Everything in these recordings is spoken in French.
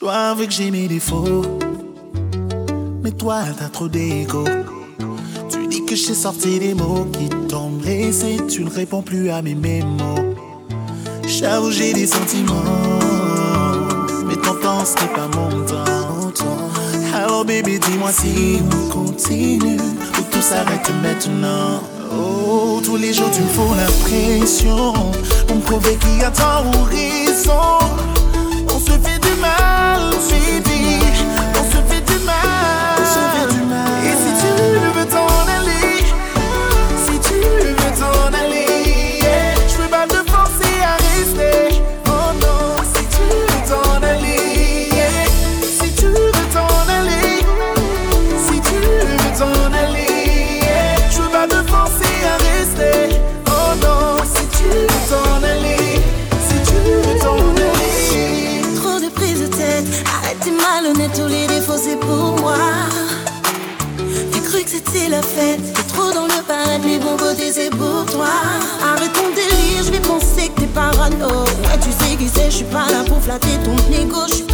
dois avouer que j'ai mes défauts. Mais toi, t'as trop d'égo. Tu dis que j'ai sorti des mots qui t'ont blessé. Tu ne réponds plus à mes mémos. J'avoue, j'ai des sentiments. Mais ton temps, ce n'est pas mon temps. Alors, bébé, dis-moi si on continue ou tout s'arrête maintenant. Oh, tous les jours, tu me fous la pression pour me prouver qu'il y a tant ou raison. TV. Ouais, tu sais qui c'est, je suis pas là pour flatter ton ego, je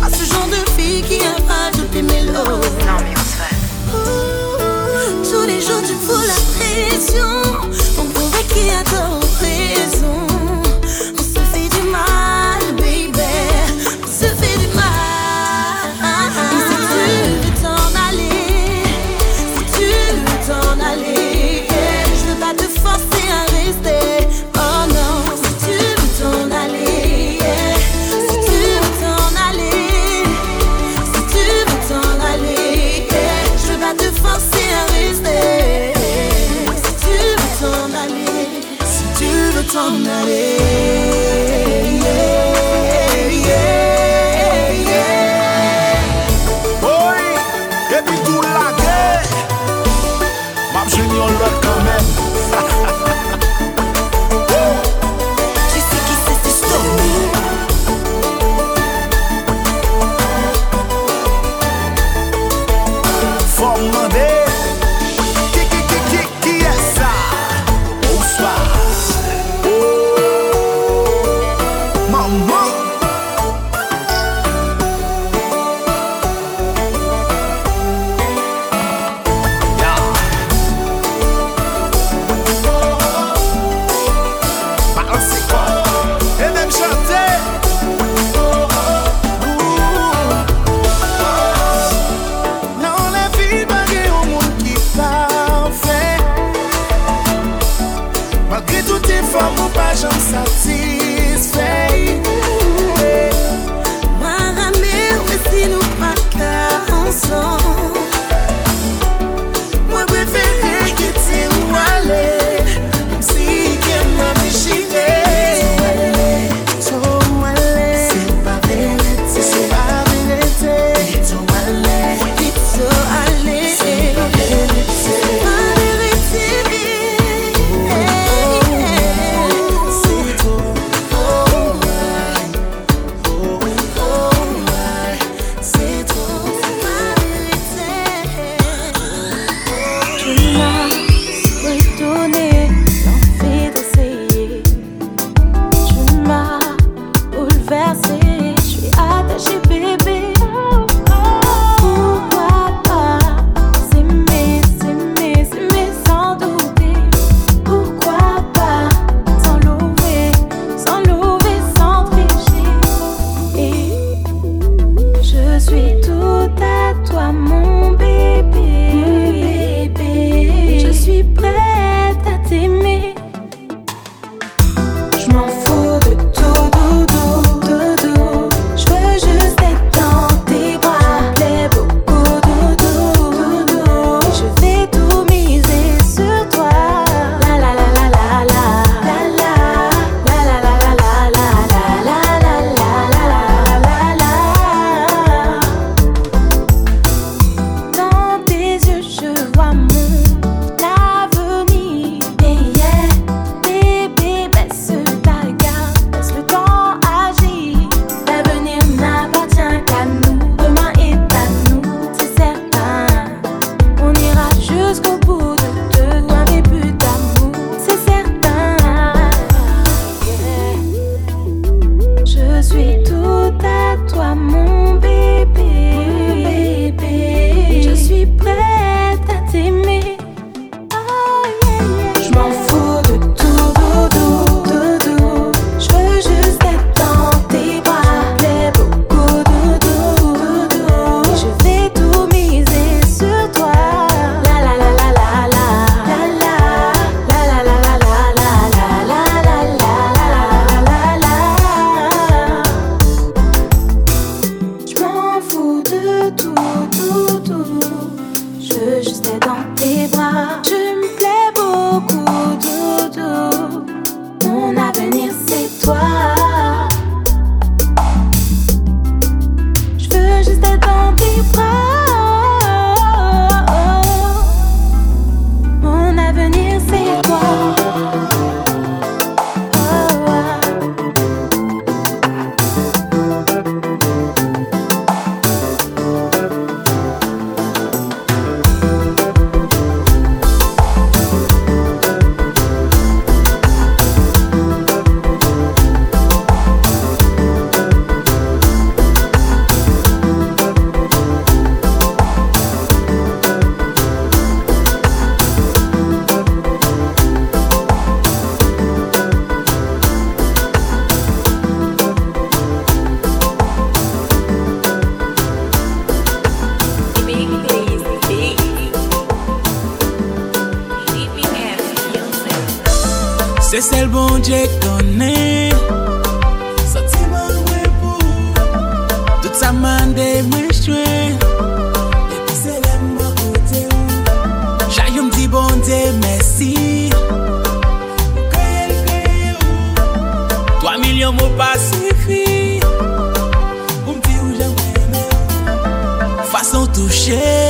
书写。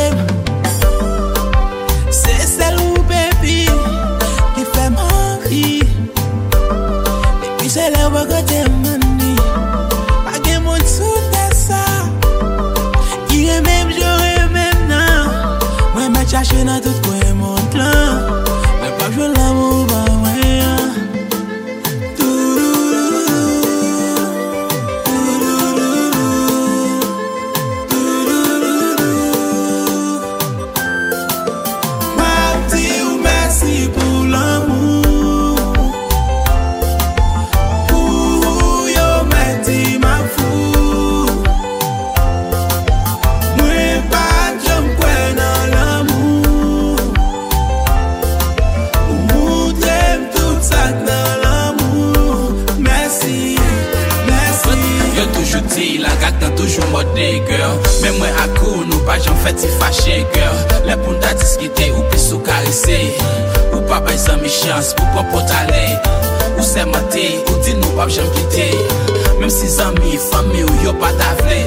chans pou pa pot ale Ou se mate, ou di nou pap jom kite Mem si zami, fami ou yo pa davle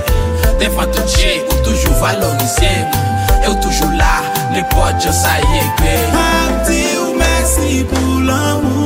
Devan tout che, ou toujou valorize E ou toujou la, ne pot jo sa ye kwe Mab di ou mersi pou l'amou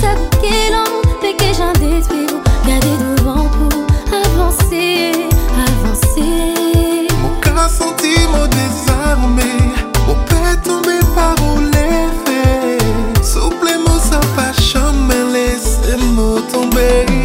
S'appeler l'amour, péquer, j'en détruis. Gardez devant vous, avancez, avancez. Aucun sentiment désarmé, aucun tombe par où l'effet. Souplez-moi sans passion, mais laissez-moi tomber.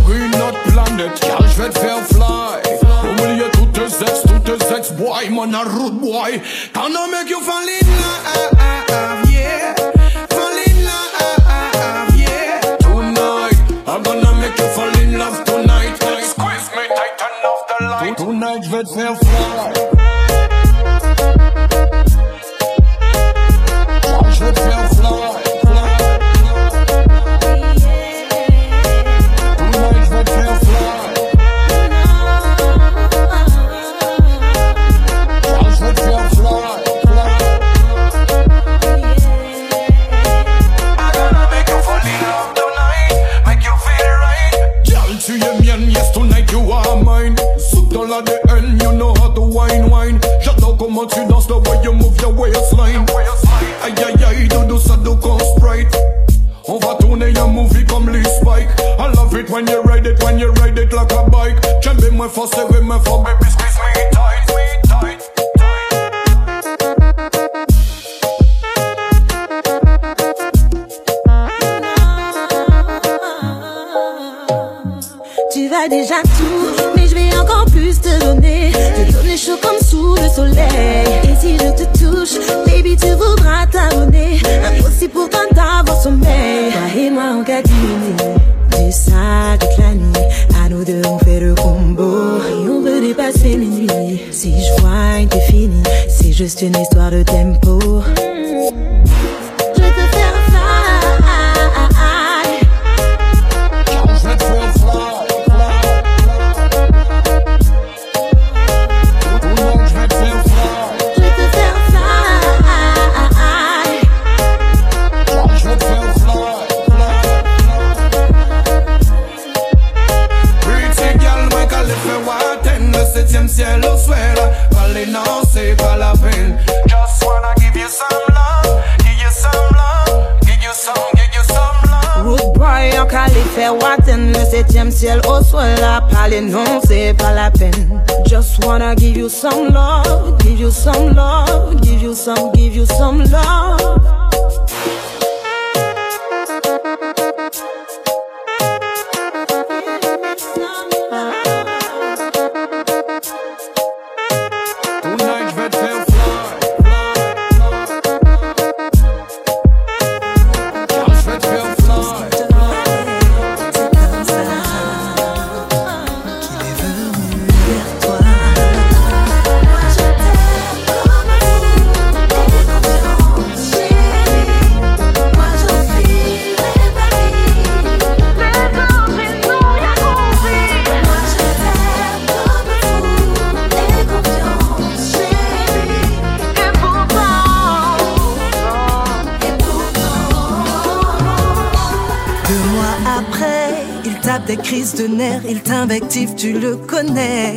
green nut planet. Cal, je vais te faire fly Au milieu tous ex, tous ex boy Mon a boy. T'en as mec you fall in love, yeah. Fall in love, yeah. Tonight, I'm gonna make you fall in love tonight. Squeeze me tight and off the light. Tonight, je vais te faire fly. Je vais te faire fly. ride it when you ride it like a bike. J'aime moins fort serrer, moins fort baby squeeze me tight, me tight Tu vas déjà tout, mais je vais encore plus te donner. Te donner chaud comme sous le soleil. Et si je te touche, baby tu voudras t'abonner. Impossible pour toi d'avoir sommeil. Toi et moi en catimini, du sable Si je vois, est fini. C'est juste une histoire de tempo. tu le connais.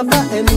Si on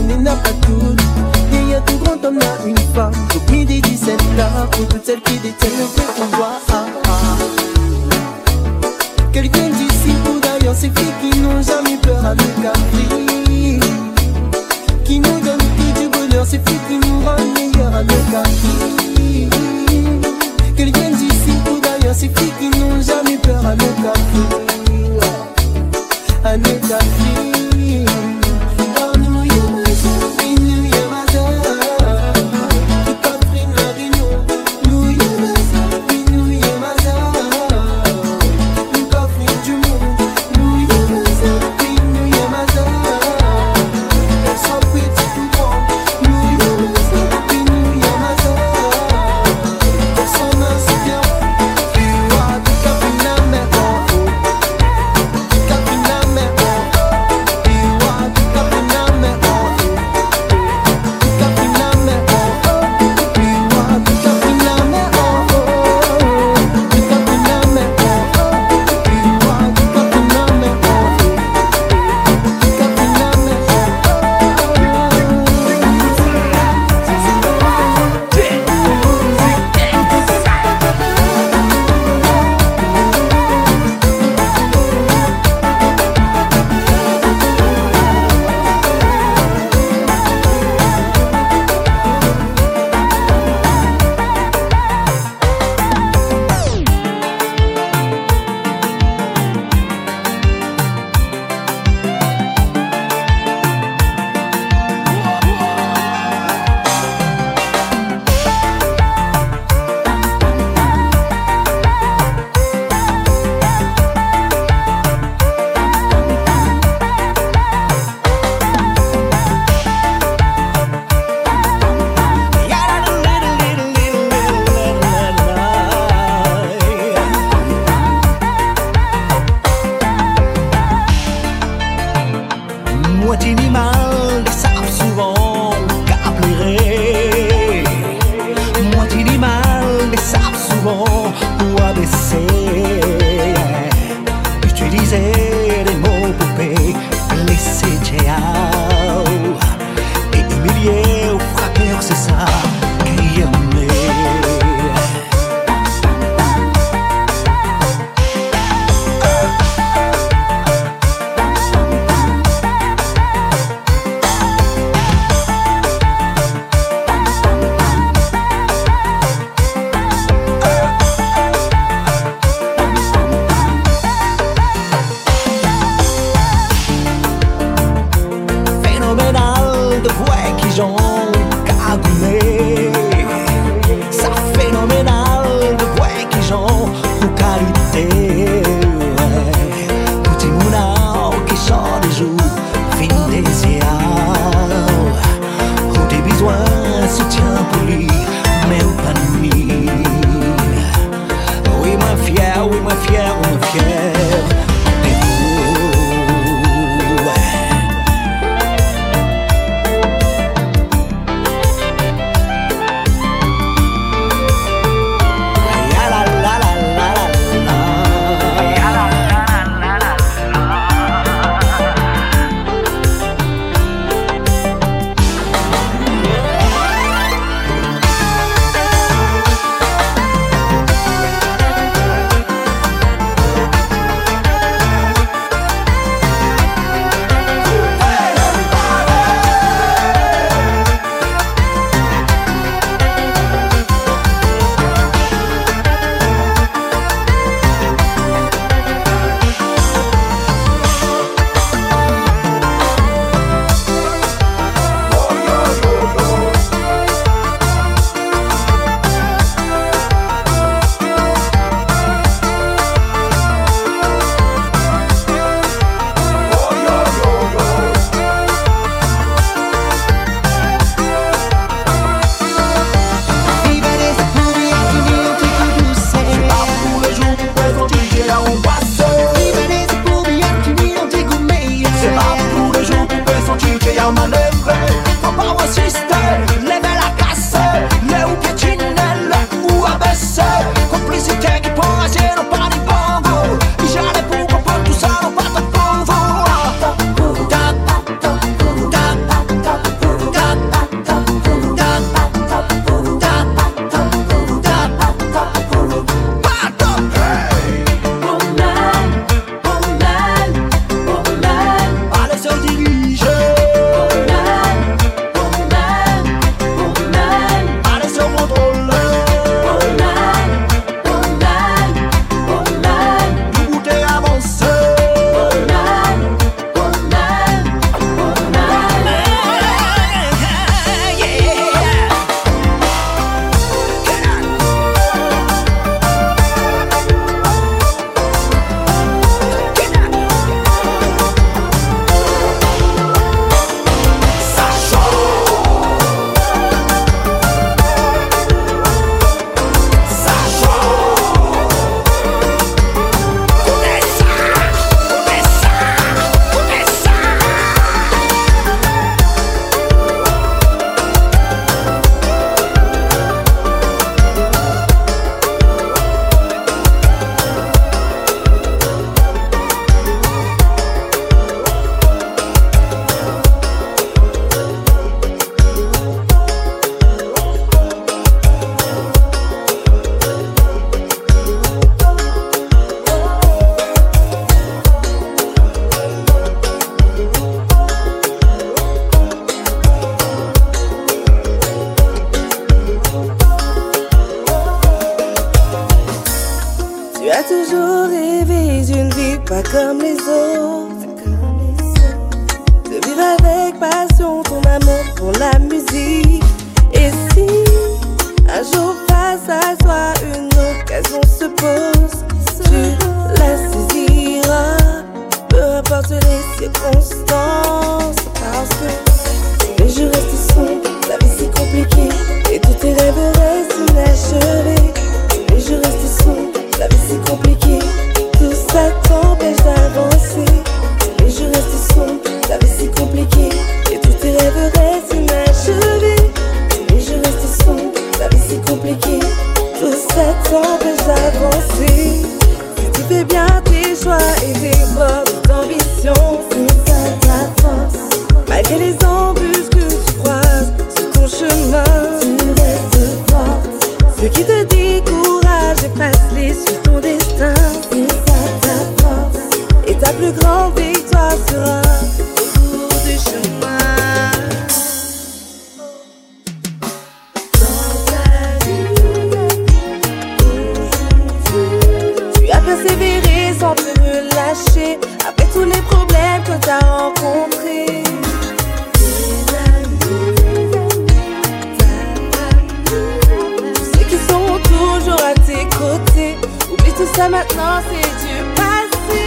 maintenant c'est du passé.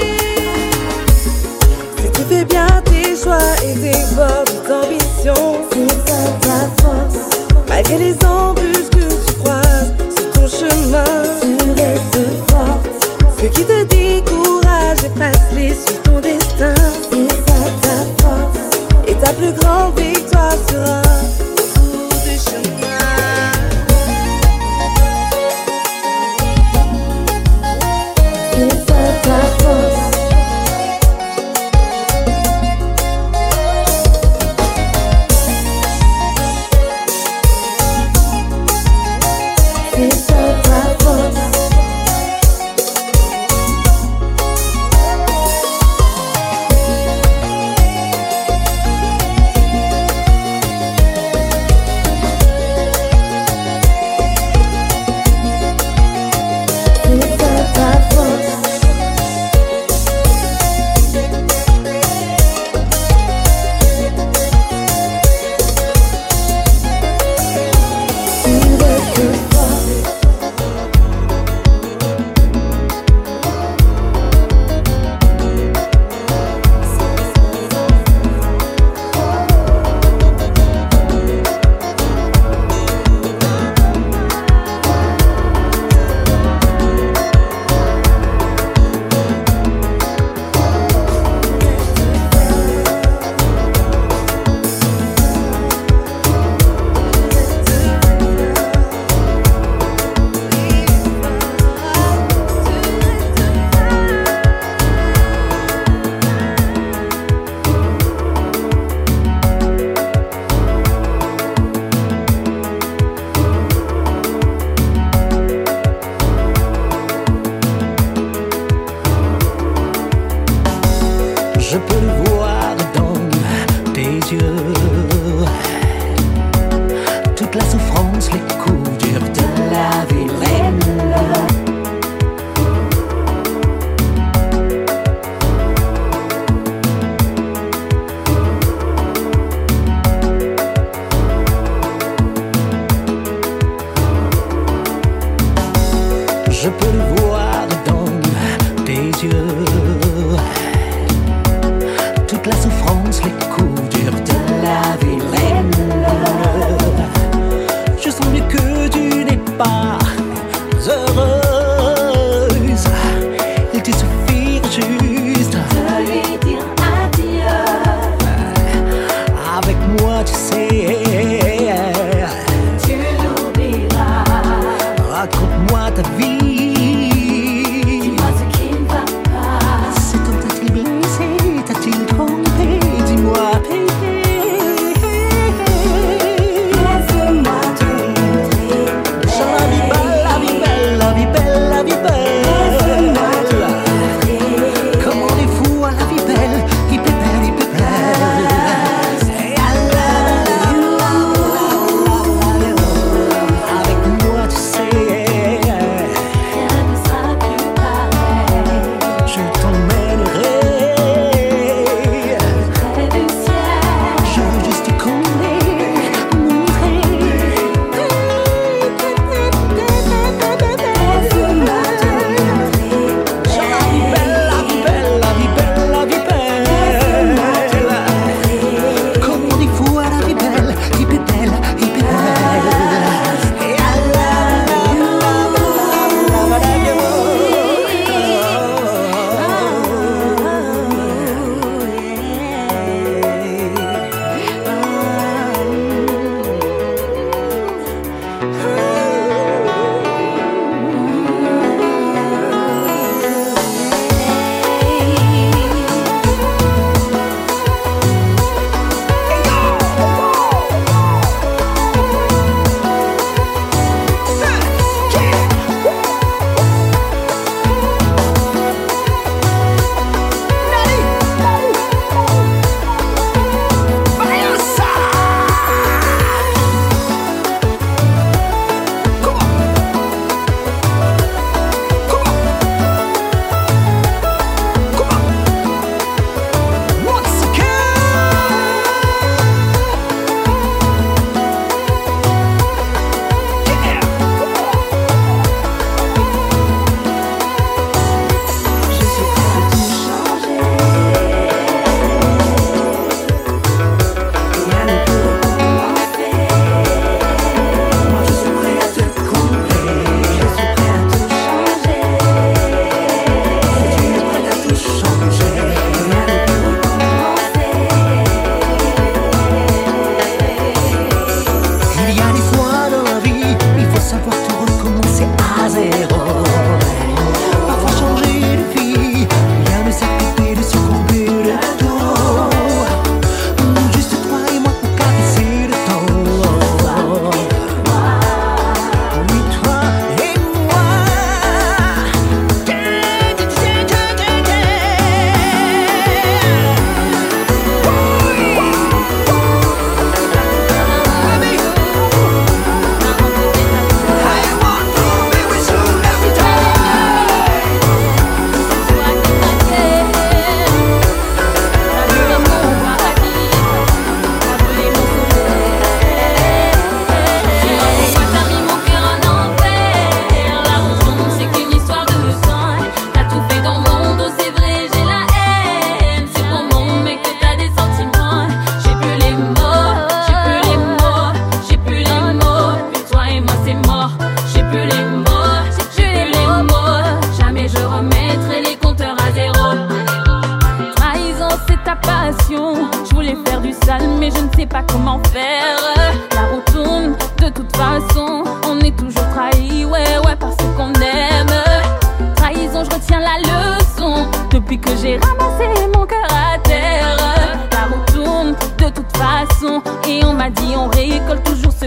Si tu fais bien tes choix et tes bords, tes ambitions, c'est ça ta force. Malgré les ans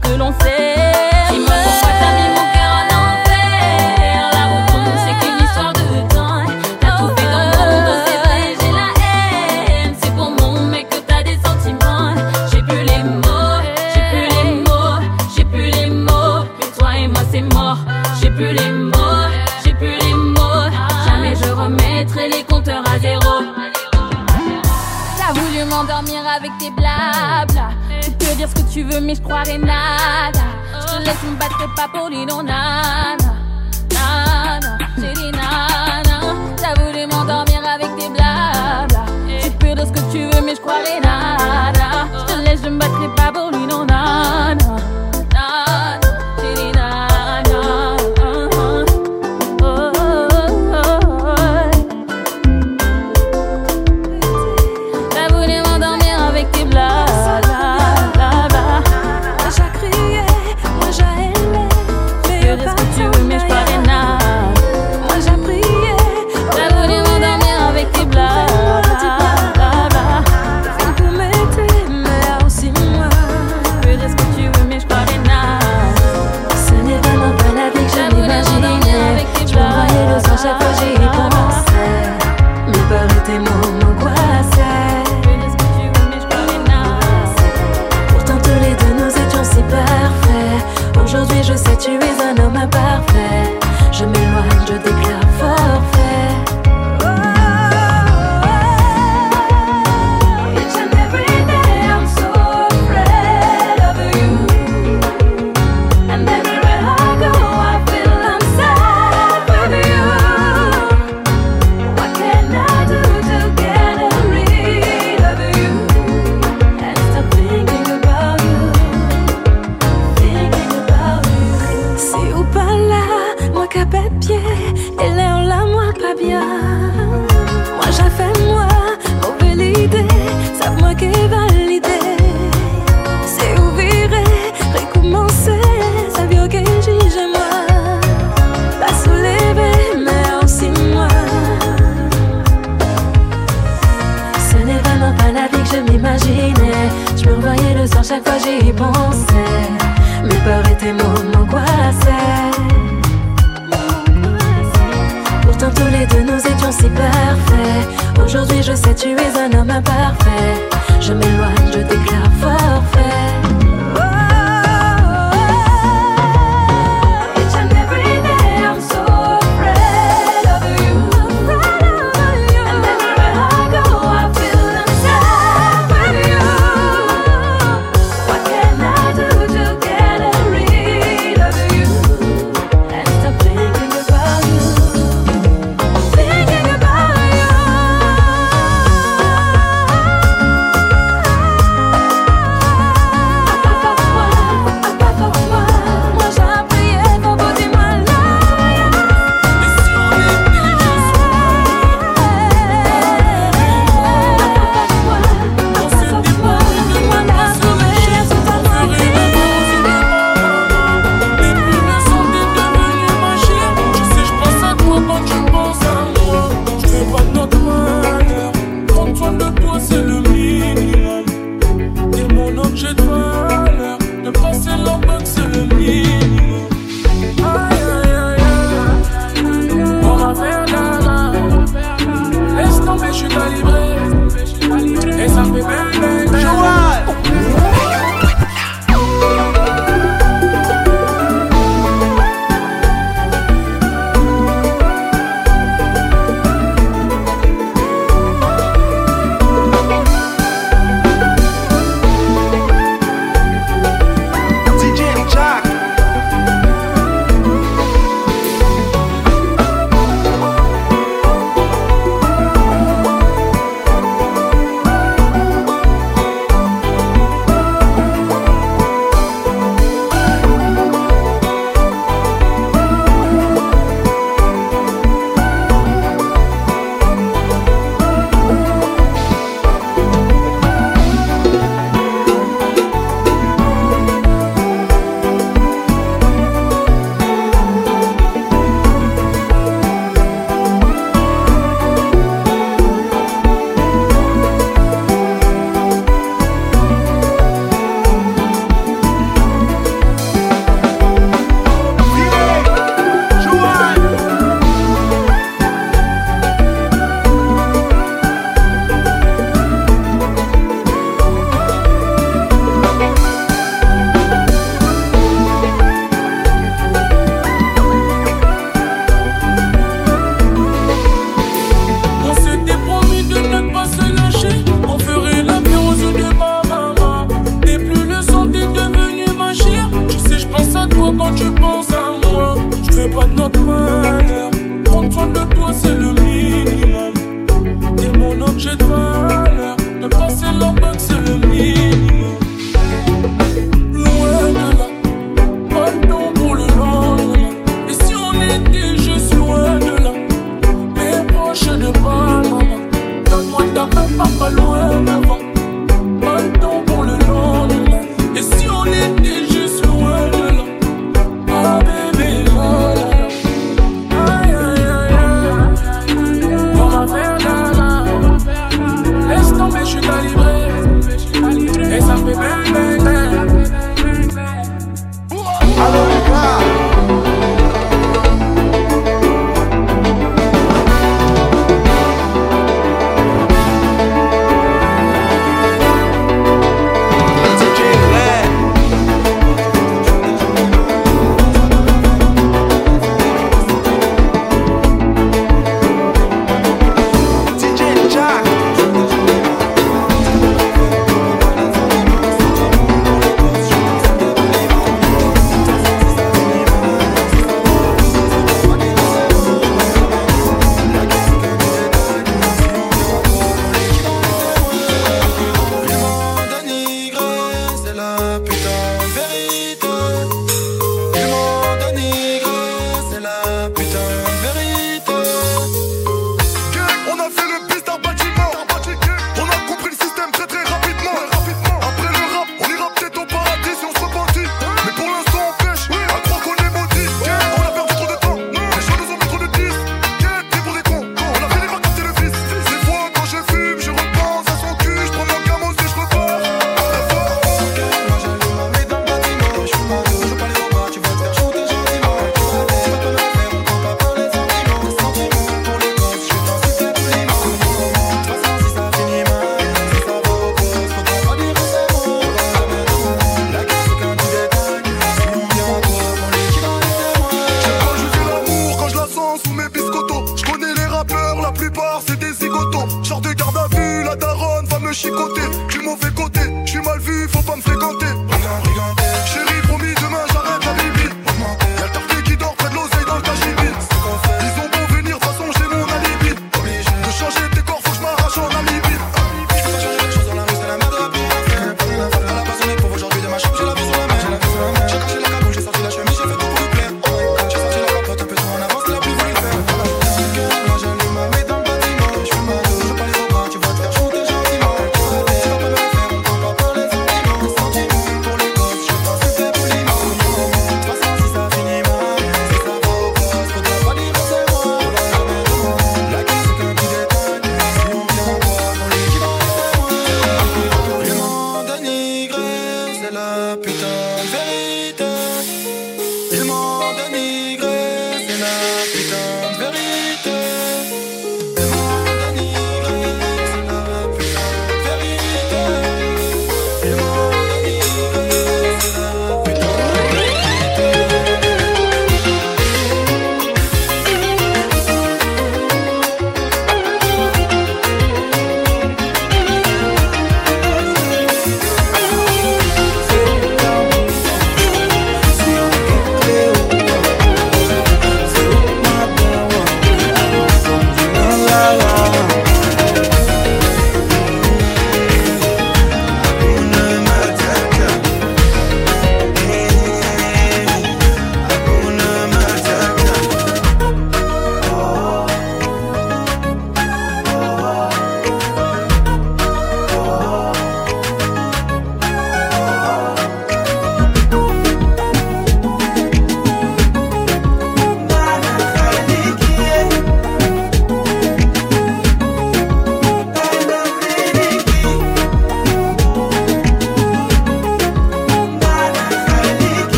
que l'on sait. Je se me batte pas pour non nana, nana, j'ai nana. T'as voulu m'endormir avec tes blabla. Tu peux dire ce que tu veux, mais je croirais nada. Je te laisse, je me battrai pas pour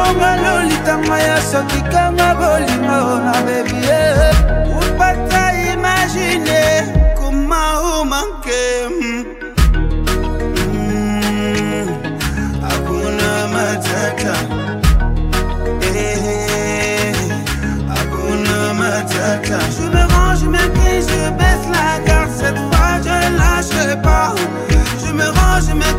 bonga lolitanga ya soki kanga bolingo eh. hmm. eh, eh, je me rends je baisse la garde. Cette fois je lâche pas. Je me rends je me